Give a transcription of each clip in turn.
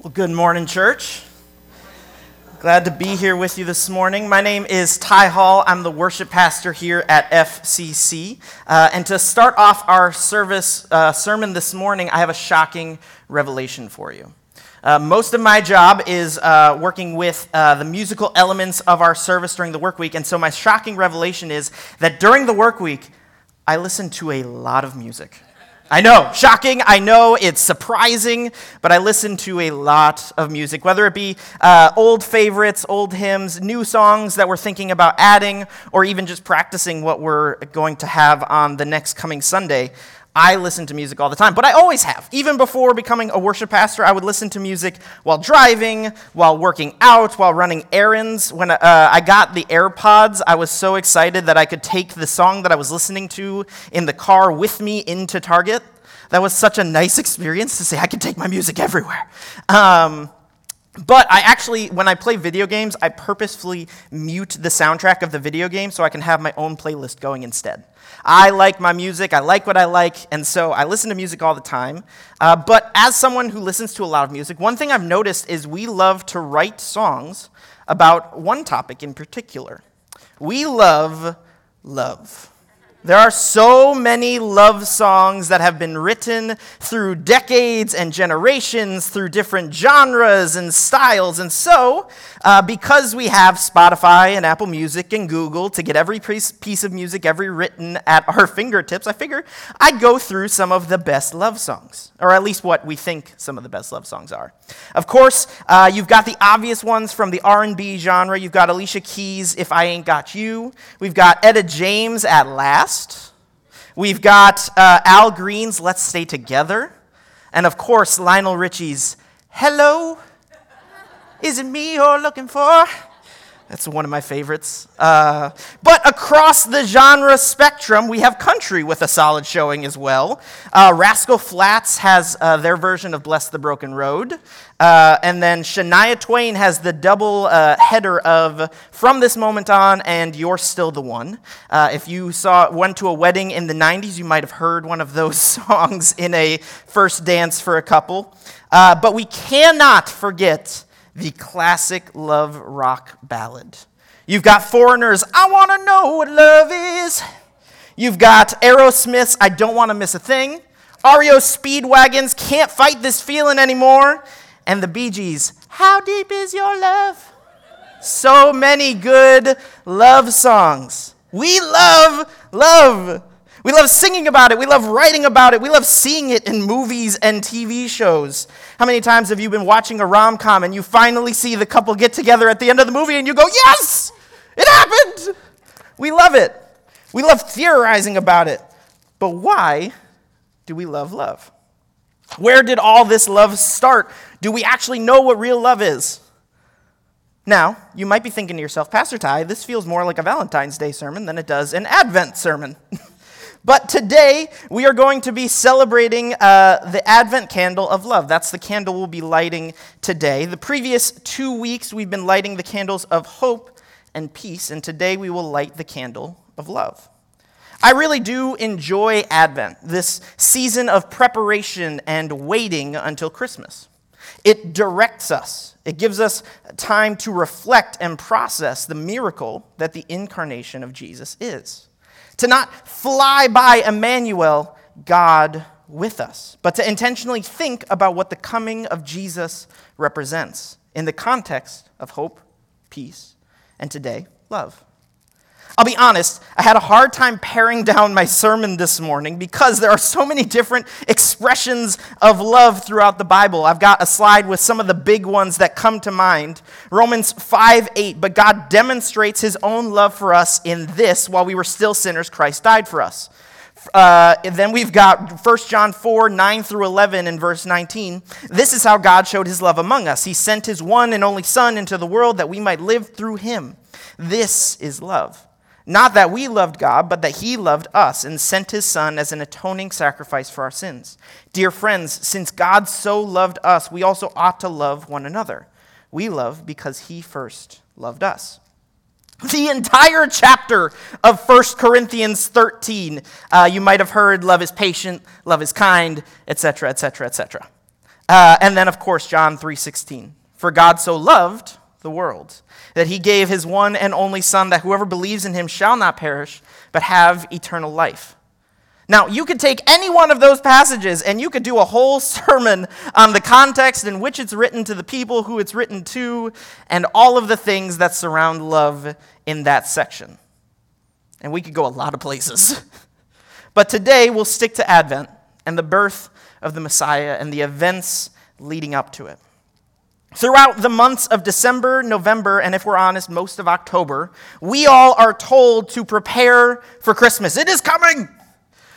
Well, good morning, church. Glad to be here with you this morning. My name is Ty Hall. I'm the worship pastor here at FCC. Uh, and to start off our service uh, sermon this morning, I have a shocking revelation for you. Uh, most of my job is uh, working with uh, the musical elements of our service during the work week. And so, my shocking revelation is that during the work week, I listen to a lot of music. I know, shocking. I know it's surprising, but I listen to a lot of music, whether it be uh, old favorites, old hymns, new songs that we're thinking about adding, or even just practicing what we're going to have on the next coming Sunday. I listen to music all the time, but I always have. Even before becoming a worship pastor, I would listen to music while driving, while working out, while running errands. When uh, I got the AirPods, I was so excited that I could take the song that I was listening to in the car with me into Target. That was such a nice experience to say I can take my music everywhere. Um, but I actually, when I play video games, I purposefully mute the soundtrack of the video game so I can have my own playlist going instead. I like my music, I like what I like, and so I listen to music all the time. Uh, but as someone who listens to a lot of music, one thing I've noticed is we love to write songs about one topic in particular. We love love. There are so many love songs that have been written through decades and generations, through different genres and styles. And so, uh, because we have Spotify and Apple Music and Google to get every piece of music ever written at our fingertips, I figure I'd go through some of the best love songs, or at least what we think some of the best love songs are. Of course, uh, you've got the obvious ones from the R&B genre. You've got Alicia Keys' "If I Ain't Got You." We've got Etta James at Last. We've got uh, Al Green's Let's Stay Together. And of course, Lionel Richie's Hello, is it me you're looking for? That's one of my favorites. Uh, but across the genre spectrum, we have country with a solid showing as well. Uh, Rascal Flatts has uh, their version of Bless the Broken Road. Uh, and then Shania Twain has the double uh, header of From This Moment On and You're Still the One. Uh, if you saw went to a wedding in the 90s, you might have heard one of those songs in a first dance for a couple. but we cannot forget the classic love rock ballad. You've got Foreigner's I Want to Know What Love Is. You've got Aerosmith's I Don't Want to Miss a Thing. REO Speedwagon's Can't Fight This Feeling Anymore. And the Bee Gees, How Deep Is Your Love? So many good love songs. We love love. We love singing about it. We love writing about it. We love seeing it in movies and TV shows. How many times have you been watching a rom com and you finally see the couple get together at the end of the movie and you go, Yes, it happened? We love it. We love theorizing about it. But why do we love love? Where did all this love start? Do we actually know what real love is? Now, you might be thinking to yourself, Pastor Ty, this feels more like a Valentine's Day sermon than it does an Advent sermon. But today, we are going to be celebrating uh, the Advent candle of love. That's the candle we'll be lighting today. The previous two weeks, we've been lighting the candles of hope and peace, and today we will light the candle of love. I really do enjoy Advent, this season of preparation and waiting until Christmas. It directs us, it gives us time to reflect and process the miracle that the incarnation of Jesus is to not fly by Emmanuel, God with us, but to intentionally think about what the coming of Jesus represents in the context of hope, peace, and today, love. I'll be honest, I had a hard time paring down my sermon this morning because there are so many different expressions of love throughout the Bible. I've got a slide with some of the big ones that come to mind. Romans 5 8, but God demonstrates his own love for us in this while we were still sinners, Christ died for us. Uh, then we've got 1 John 4, 9 through 11 and verse 19. This is how God showed his love among us. He sent his one and only Son into the world that we might live through him. This is love. Not that we loved God, but that He loved us and sent His Son as an atoning sacrifice for our sins. Dear friends, since God so loved us, we also ought to love one another. We love because He first loved us. The entire chapter of 1 Corinthians 13, uh, you might have heard love is patient, love is kind, etc., etc., etc. And then, of course, John 3.16. For God so loved the world that he gave his one and only Son, that whoever believes in him shall not perish, but have eternal life. Now, you could take any one of those passages and you could do a whole sermon on the context in which it's written to the people who it's written to and all of the things that surround love in that section. And we could go a lot of places. but today we'll stick to Advent and the birth of the Messiah and the events leading up to it. Throughout the months of December, November, and if we're honest, most of October, we all are told to prepare for Christmas. It is coming!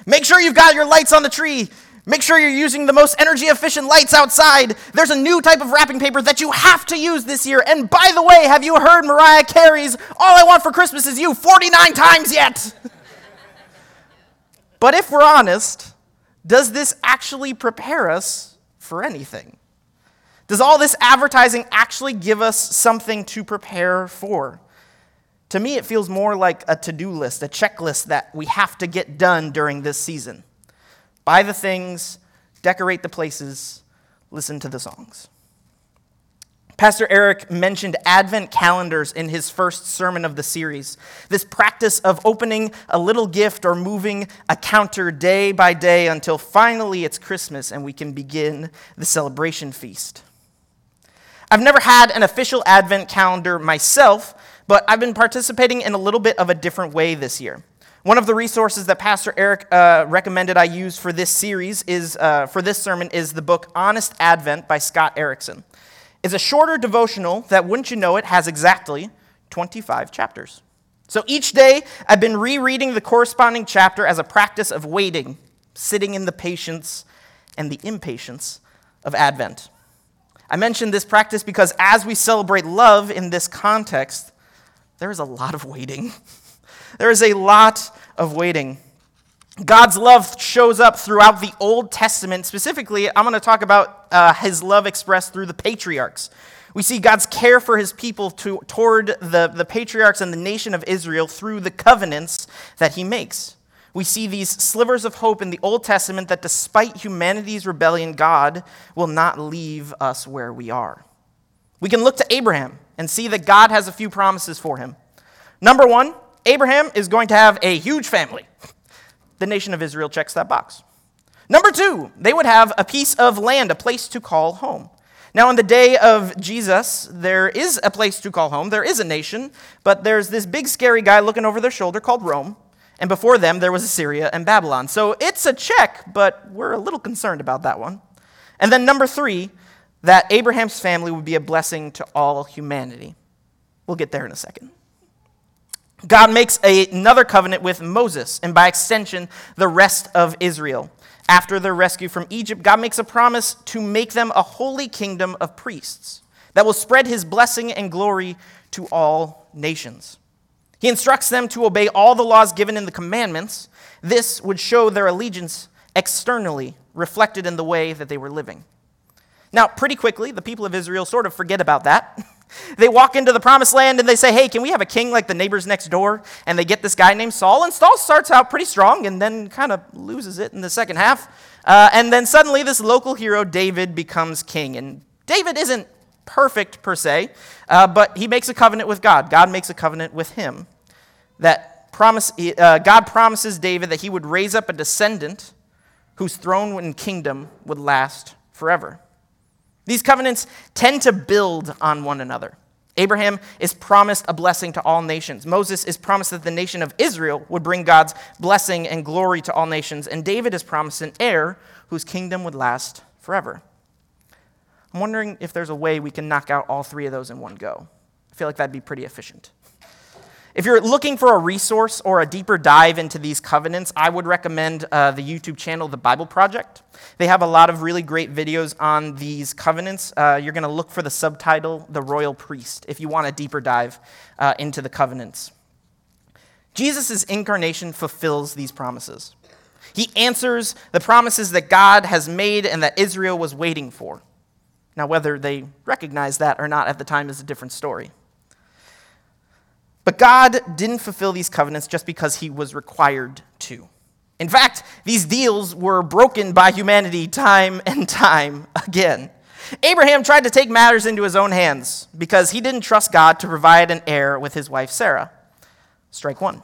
Make sure you've got your lights on the tree. Make sure you're using the most energy efficient lights outside. There's a new type of wrapping paper that you have to use this year. And by the way, have you heard Mariah Carey's All I Want for Christmas Is You 49 times yet? but if we're honest, does this actually prepare us for anything? Does all this advertising actually give us something to prepare for? To me, it feels more like a to do list, a checklist that we have to get done during this season. Buy the things, decorate the places, listen to the songs. Pastor Eric mentioned Advent calendars in his first sermon of the series. This practice of opening a little gift or moving a counter day by day until finally it's Christmas and we can begin the celebration feast. I've never had an official Advent calendar myself, but I've been participating in a little bit of a different way this year. One of the resources that Pastor Eric uh, recommended I use for this series is uh, for this sermon is the book Honest Advent by Scott Erickson. It's a shorter devotional that, wouldn't you know it, has exactly 25 chapters. So each day, I've been rereading the corresponding chapter as a practice of waiting, sitting in the patience and the impatience of Advent. I mention this practice because as we celebrate love in this context, there is a lot of waiting. there is a lot of waiting. God's love shows up throughout the Old Testament. Specifically, I'm going to talk about uh, his love expressed through the patriarchs. We see God's care for his people to, toward the, the patriarchs and the nation of Israel through the covenants that he makes. We see these slivers of hope in the Old Testament that despite humanity's rebellion, God will not leave us where we are. We can look to Abraham and see that God has a few promises for him. Number one, Abraham is going to have a huge family. The nation of Israel checks that box. Number two, they would have a piece of land, a place to call home. Now, in the day of Jesus, there is a place to call home. There is a nation, but there's this big, scary guy looking over their shoulder called Rome. And before them, there was Assyria and Babylon. So it's a check, but we're a little concerned about that one. And then number three, that Abraham's family would be a blessing to all humanity. We'll get there in a second. God makes a, another covenant with Moses, and by extension, the rest of Israel. After their rescue from Egypt, God makes a promise to make them a holy kingdom of priests that will spread his blessing and glory to all nations. He instructs them to obey all the laws given in the commandments. This would show their allegiance externally, reflected in the way that they were living. Now, pretty quickly, the people of Israel sort of forget about that. they walk into the promised land and they say, Hey, can we have a king like the neighbors next door? And they get this guy named Saul. And Saul starts out pretty strong and then kind of loses it in the second half. Uh, and then suddenly, this local hero, David, becomes king. And David isn't perfect per se, uh, but he makes a covenant with God. God makes a covenant with him that promise, uh, God promises David that he would raise up a descendant whose throne and kingdom would last forever. These covenants tend to build on one another. Abraham is promised a blessing to all nations. Moses is promised that the nation of Israel would bring God's blessing and glory to all nations. And David is promised an heir whose kingdom would last forever. I'm wondering if there's a way we can knock out all three of those in one go. I feel like that'd be pretty efficient. If you're looking for a resource or a deeper dive into these covenants, I would recommend uh, the YouTube channel, The Bible Project. They have a lot of really great videos on these covenants. Uh, you're going to look for the subtitle, The Royal Priest, if you want a deeper dive uh, into the covenants. Jesus' incarnation fulfills these promises. He answers the promises that God has made and that Israel was waiting for. Now, whether they recognize that or not at the time is a different story. But God didn't fulfill these covenants just because he was required to. In fact, these deals were broken by humanity time and time again. Abraham tried to take matters into his own hands because he didn't trust God to provide an heir with his wife Sarah. Strike one.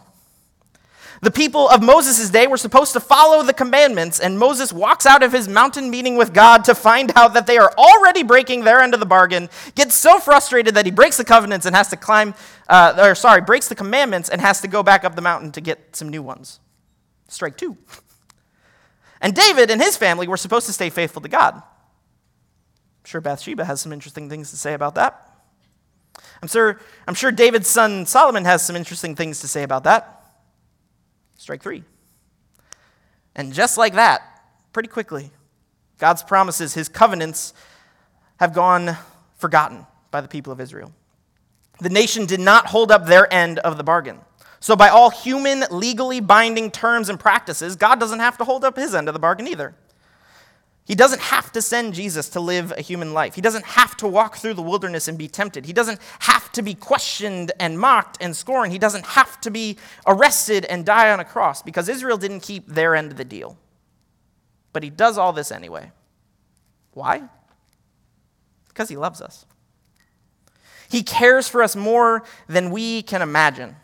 The people of Moses' day were supposed to follow the commandments, and Moses walks out of his mountain meeting with God to find out that they are already breaking their end of the bargain, gets so frustrated that he breaks the covenants and has to climb, uh, or sorry, breaks the commandments and has to go back up the mountain to get some new ones. Strike two. And David and his family were supposed to stay faithful to God. I'm sure Bathsheba has some interesting things to say about that. I'm sure, I'm sure David's son Solomon has some interesting things to say about that. Strike three. And just like that, pretty quickly, God's promises, his covenants, have gone forgotten by the people of Israel. The nation did not hold up their end of the bargain. So, by all human, legally binding terms and practices, God doesn't have to hold up his end of the bargain either. He doesn't have to send Jesus to live a human life. He doesn't have to walk through the wilderness and be tempted. He doesn't have to be questioned and mocked and scorned. He doesn't have to be arrested and die on a cross because Israel didn't keep their end of the deal. But he does all this anyway. Why? Because he loves us. He cares for us more than we can imagine.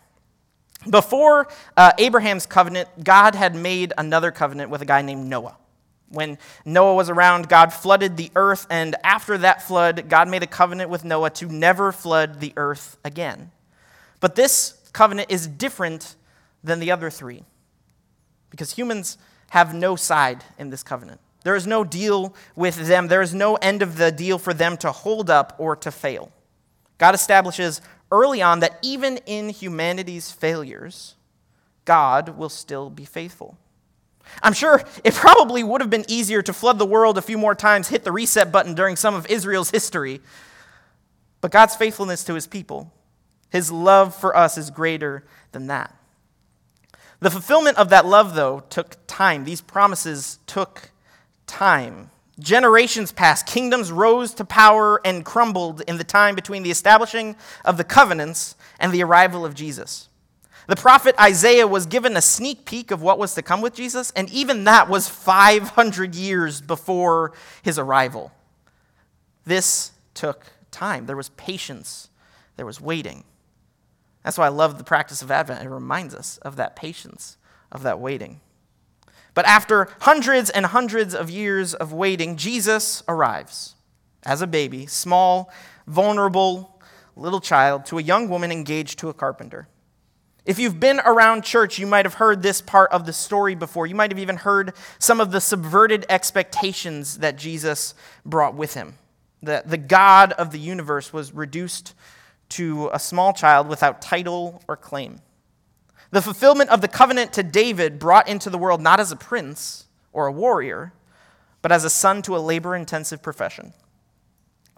Before uh, Abraham's covenant, God had made another covenant with a guy named Noah. When Noah was around, God flooded the earth, and after that flood, God made a covenant with Noah to never flood the earth again. But this covenant is different than the other three because humans have no side in this covenant. There is no deal with them, there is no end of the deal for them to hold up or to fail. God establishes early on that even in humanity's failures, God will still be faithful. I'm sure it probably would have been easier to flood the world a few more times, hit the reset button during some of Israel's history. But God's faithfulness to his people, his love for us is greater than that. The fulfillment of that love, though, took time. These promises took time. Generations passed, kingdoms rose to power and crumbled in the time between the establishing of the covenants and the arrival of Jesus. The prophet Isaiah was given a sneak peek of what was to come with Jesus, and even that was 500 years before his arrival. This took time. There was patience, there was waiting. That's why I love the practice of Advent. It reminds us of that patience, of that waiting. But after hundreds and hundreds of years of waiting, Jesus arrives as a baby, small, vulnerable little child, to a young woman engaged to a carpenter. If you've been around church, you might have heard this part of the story before. You might have even heard some of the subverted expectations that Jesus brought with him. That the God of the universe was reduced to a small child without title or claim. The fulfillment of the covenant to David brought into the world not as a prince or a warrior, but as a son to a labor intensive profession.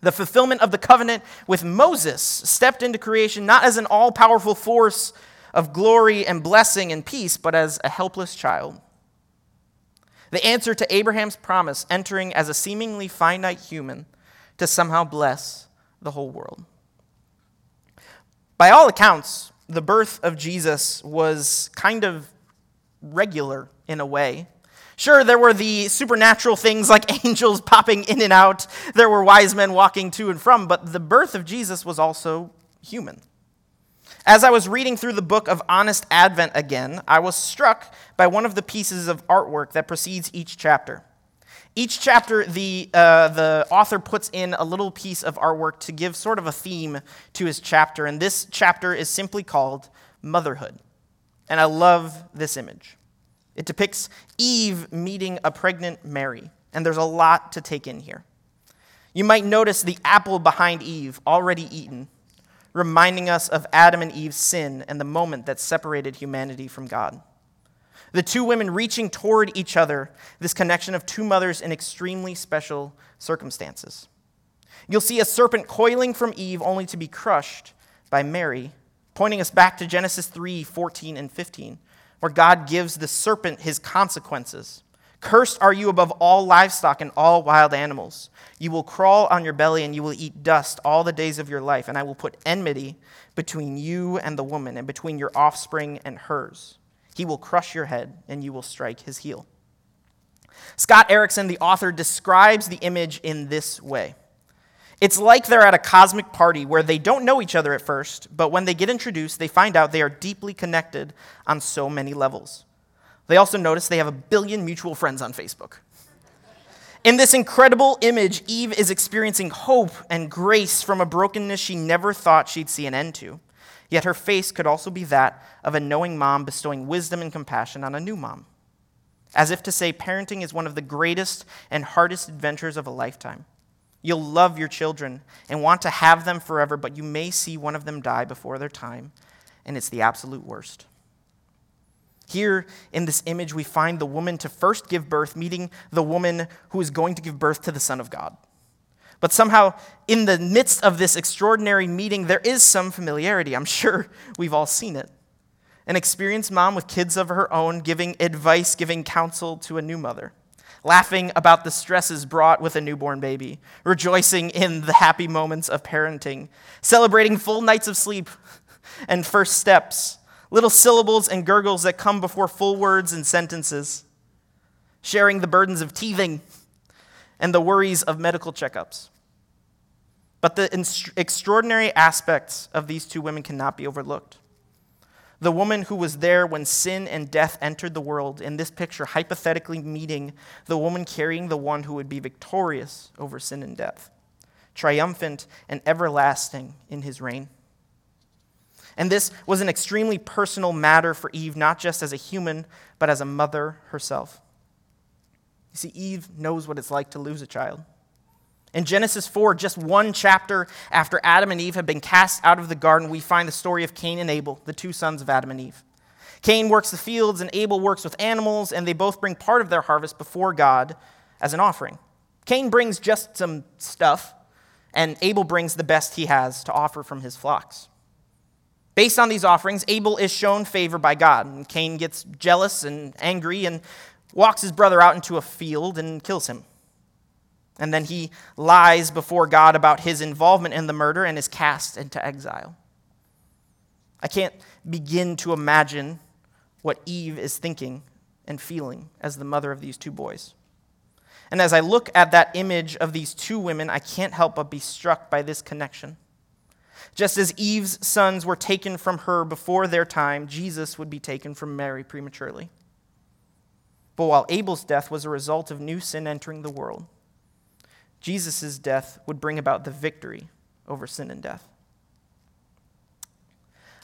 The fulfillment of the covenant with Moses stepped into creation not as an all powerful force of glory and blessing and peace, but as a helpless child. The answer to Abraham's promise, entering as a seemingly finite human to somehow bless the whole world. By all accounts, the birth of Jesus was kind of regular in a way. Sure, there were the supernatural things like angels popping in and out, there were wise men walking to and from, but the birth of Jesus was also human. As I was reading through the book of Honest Advent again, I was struck by one of the pieces of artwork that precedes each chapter. Each chapter, the, uh, the author puts in a little piece of artwork to give sort of a theme to his chapter, and this chapter is simply called Motherhood. And I love this image. It depicts Eve meeting a pregnant Mary, and there's a lot to take in here. You might notice the apple behind Eve, already eaten, reminding us of Adam and Eve's sin and the moment that separated humanity from God. The two women reaching toward each other, this connection of two mothers in extremely special circumstances. You'll see a serpent coiling from Eve only to be crushed by Mary, pointing us back to Genesis 3 14 and 15, where God gives the serpent his consequences. Cursed are you above all livestock and all wild animals. You will crawl on your belly and you will eat dust all the days of your life, and I will put enmity between you and the woman, and between your offspring and hers. He will crush your head, and you will strike his heel. Scott Erickson, the author, describes the image in this way It's like they're at a cosmic party where they don't know each other at first, but when they get introduced, they find out they are deeply connected on so many levels. They also notice they have a billion mutual friends on Facebook. In this incredible image, Eve is experiencing hope and grace from a brokenness she never thought she'd see an end to. Yet her face could also be that of a knowing mom bestowing wisdom and compassion on a new mom. As if to say, parenting is one of the greatest and hardest adventures of a lifetime. You'll love your children and want to have them forever, but you may see one of them die before their time, and it's the absolute worst. Here in this image, we find the woman to first give birth, meeting the woman who is going to give birth to the Son of God. But somehow, in the midst of this extraordinary meeting, there is some familiarity. I'm sure we've all seen it. An experienced mom with kids of her own giving advice, giving counsel to a new mother, laughing about the stresses brought with a newborn baby, rejoicing in the happy moments of parenting, celebrating full nights of sleep and first steps little syllables and gurgles that come before full words and sentences, sharing the burdens of teething and the worries of medical checkups. But the extraordinary aspects of these two women cannot be overlooked. The woman who was there when sin and death entered the world, in this picture, hypothetically meeting the woman carrying the one who would be victorious over sin and death, triumphant and everlasting in his reign. And this was an extremely personal matter for Eve, not just as a human, but as a mother herself. You see, Eve knows what it's like to lose a child. In Genesis 4, just one chapter after Adam and Eve have been cast out of the garden, we find the story of Cain and Abel, the two sons of Adam and Eve. Cain works the fields, and Abel works with animals, and they both bring part of their harvest before God as an offering. Cain brings just some stuff, and Abel brings the best he has to offer from his flocks. Based on these offerings, Abel is shown favor by God. And Cain gets jealous and angry and walks his brother out into a field and kills him. And then he lies before God about his involvement in the murder and is cast into exile. I can't begin to imagine what Eve is thinking and feeling as the mother of these two boys. And as I look at that image of these two women, I can't help but be struck by this connection. Just as Eve's sons were taken from her before their time, Jesus would be taken from Mary prematurely. But while Abel's death was a result of new sin entering the world, Jesus' death would bring about the victory over sin and death.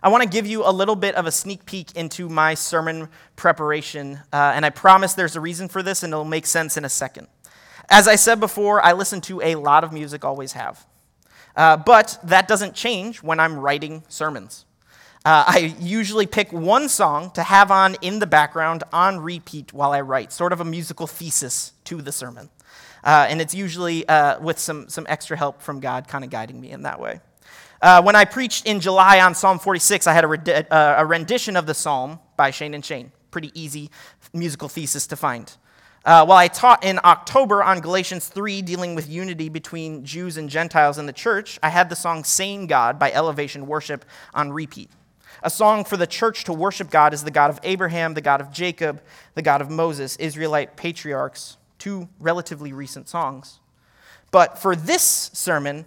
I want to give you a little bit of a sneak peek into my sermon preparation, uh, and I promise there's a reason for this, and it'll make sense in a second. As I said before, I listen to a lot of music, always have. Uh, but that doesn't change when I'm writing sermons. Uh, I usually pick one song to have on in the background on repeat while I write, sort of a musical thesis to the sermon. Uh, and it's usually uh, with some, some extra help from God kind of guiding me in that way. Uh, when I preached in July on Psalm 46, I had a, uh, a rendition of the psalm by Shane and Shane. Pretty easy musical thesis to find. Uh, while I taught in October on Galatians 3, dealing with unity between Jews and Gentiles in the church, I had the song Same God by Elevation Worship on repeat. A song for the church to worship God as the God of Abraham, the God of Jacob, the God of Moses, Israelite patriarchs, two relatively recent songs. But for this sermon,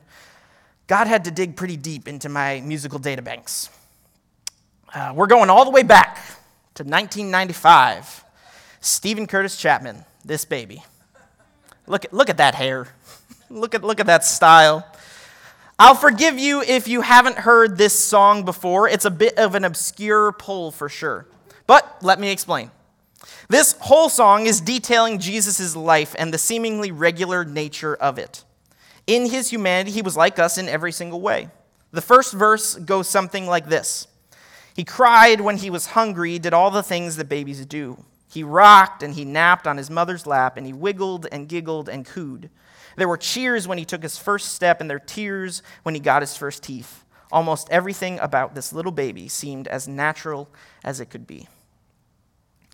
God had to dig pretty deep into my musical databanks. Uh, we're going all the way back to 1995. Steven Curtis Chapman, this baby. Look at, look at that hair. look, at, look at that style. I'll forgive you if you haven't heard this song before. It's a bit of an obscure pull for sure. But let me explain. This whole song is detailing Jesus' life and the seemingly regular nature of it. In his humanity, he was like us in every single way. The first verse goes something like this He cried when he was hungry, did all the things that babies do. He rocked and he napped on his mother's lap, and he wiggled and giggled and cooed. There were cheers when he took his first step, and there were tears when he got his first teeth. Almost everything about this little baby seemed as natural as it could be.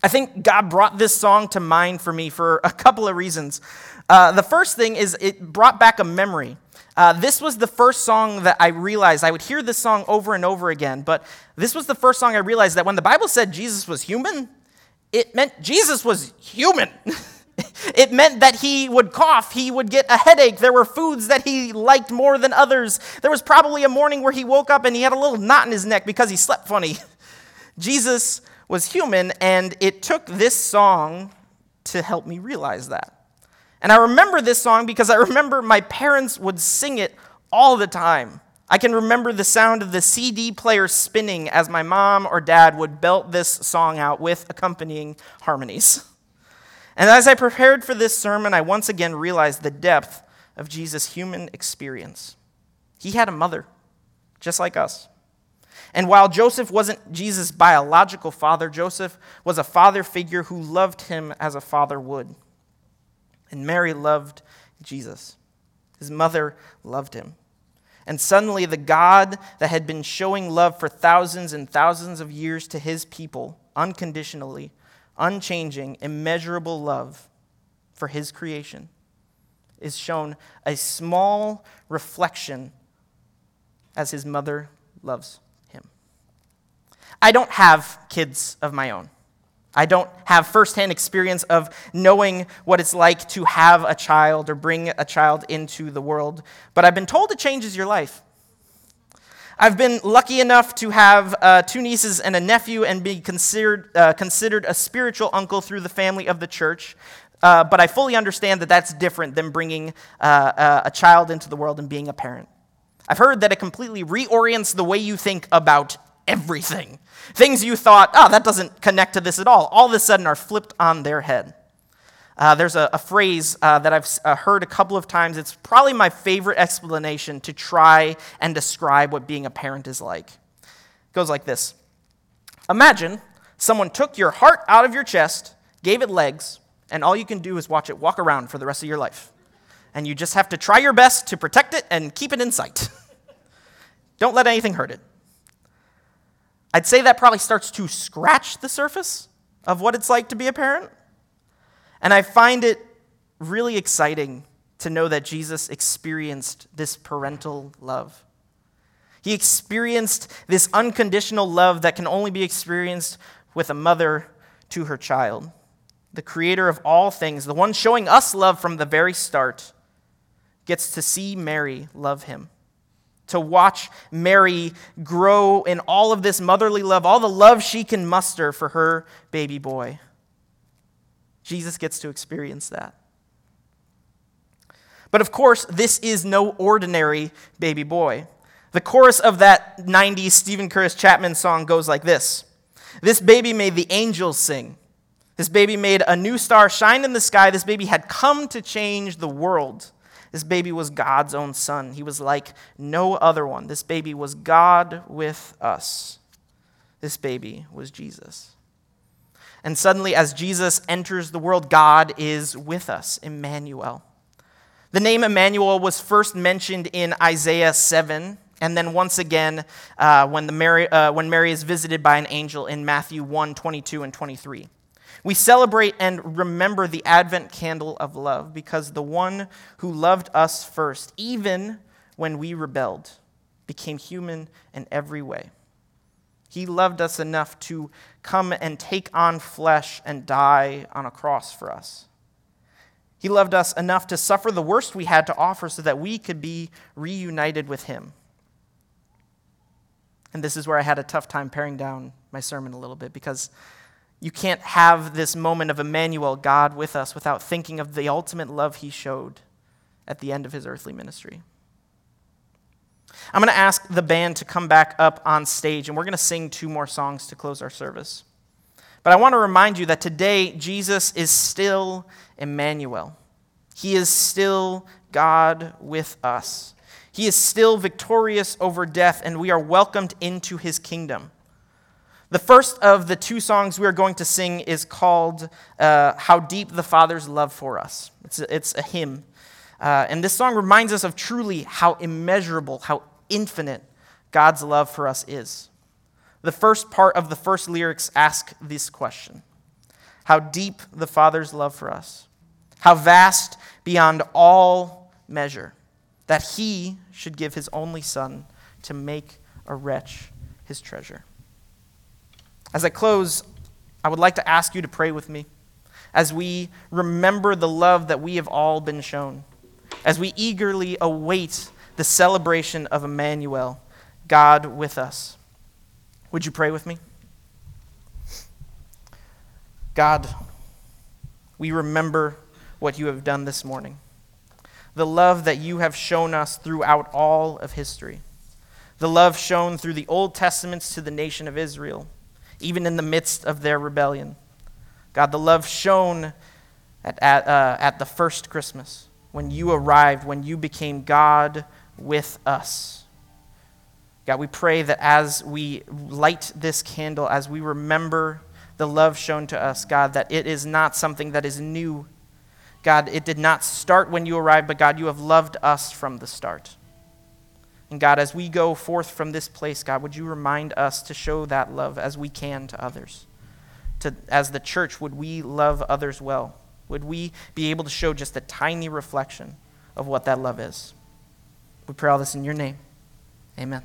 I think God brought this song to mind for me for a couple of reasons. Uh, the first thing is it brought back a memory. Uh, this was the first song that I realized I would hear this song over and over again, but this was the first song I realized that when the Bible said Jesus was human, it meant Jesus was human. it meant that he would cough, he would get a headache. There were foods that he liked more than others. There was probably a morning where he woke up and he had a little knot in his neck because he slept funny. Jesus was human, and it took this song to help me realize that. And I remember this song because I remember my parents would sing it all the time. I can remember the sound of the CD player spinning as my mom or dad would belt this song out with accompanying harmonies. And as I prepared for this sermon, I once again realized the depth of Jesus' human experience. He had a mother, just like us. And while Joseph wasn't Jesus' biological father, Joseph was a father figure who loved him as a father would. And Mary loved Jesus. His mother loved him. And suddenly, the God that had been showing love for thousands and thousands of years to his people, unconditionally, unchanging, immeasurable love for his creation, is shown a small reflection as his mother loves him. I don't have kids of my own. I don't have firsthand experience of knowing what it's like to have a child or bring a child into the world, but I've been told it changes your life. I've been lucky enough to have uh, two nieces and a nephew and be considered, uh, considered a spiritual uncle through the family of the church. Uh, but I fully understand that that's different than bringing uh, uh, a child into the world and being a parent. I've heard that it completely reorients the way you think about everything. Things you thought, oh, that doesn't connect to this at all, all of a sudden are flipped on their head. Uh, there's a, a phrase uh, that I've uh, heard a couple of times. It's probably my favorite explanation to try and describe what being a parent is like. It goes like this Imagine someone took your heart out of your chest, gave it legs, and all you can do is watch it walk around for the rest of your life. And you just have to try your best to protect it and keep it in sight. Don't let anything hurt it. I'd say that probably starts to scratch the surface of what it's like to be a parent. And I find it really exciting to know that Jesus experienced this parental love. He experienced this unconditional love that can only be experienced with a mother to her child. The creator of all things, the one showing us love from the very start, gets to see Mary love him to watch Mary grow in all of this motherly love, all the love she can muster for her baby boy. Jesus gets to experience that. But of course, this is no ordinary baby boy. The chorus of that 90s Steven Curtis Chapman song goes like this This baby made the angels sing. This baby made a new star shine in the sky. This baby had come to change the world. This baby was God's own son. He was like no other one. This baby was God with us. This baby was Jesus. And suddenly, as Jesus enters the world, God is with us, Emmanuel. The name Emmanuel was first mentioned in Isaiah 7, and then once again uh, when, the Mary, uh, when Mary is visited by an angel in Matthew 1 22 and 23. We celebrate and remember the Advent candle of love because the one who loved us first, even when we rebelled, became human in every way. He loved us enough to come and take on flesh and die on a cross for us. He loved us enough to suffer the worst we had to offer so that we could be reunited with Him. And this is where I had a tough time paring down my sermon a little bit because you can't have this moment of Emmanuel, God with us, without thinking of the ultimate love he showed at the end of his earthly ministry. I'm going to ask the band to come back up on stage, and we're going to sing two more songs to close our service. But I want to remind you that today, Jesus is still Emmanuel. He is still God with us. He is still victorious over death, and we are welcomed into his kingdom. The first of the two songs we are going to sing is called uh, How Deep the Father's Love for Us. It's a, it's a hymn. Uh, and this song reminds us of truly how immeasurable, how infinite God's love for us is. The first part of the first lyrics ask this question how deep the Father's love for us, how vast beyond all measure, that he should give his only Son to make a wretch his treasure. As I close, I would like to ask you to pray with me as we remember the love that we have all been shown, as we eagerly await the celebration of Emmanuel, God with us. Would you pray with me? God, we remember what you have done this morning, the love that you have shown us throughout all of history, the love shown through the Old Testaments to the nation of Israel, even in the midst of their rebellion. God, the love shown at, at, uh, at the first Christmas, when you arrived, when you became God with us. God, we pray that as we light this candle, as we remember the love shown to us, God, that it is not something that is new. God, it did not start when you arrived, but God, you have loved us from the start. And God, as we go forth from this place, God, would you remind us to show that love as we can to others? To, as the church, would we love others well? Would we be able to show just a tiny reflection of what that love is? We pray all this in your name. Amen.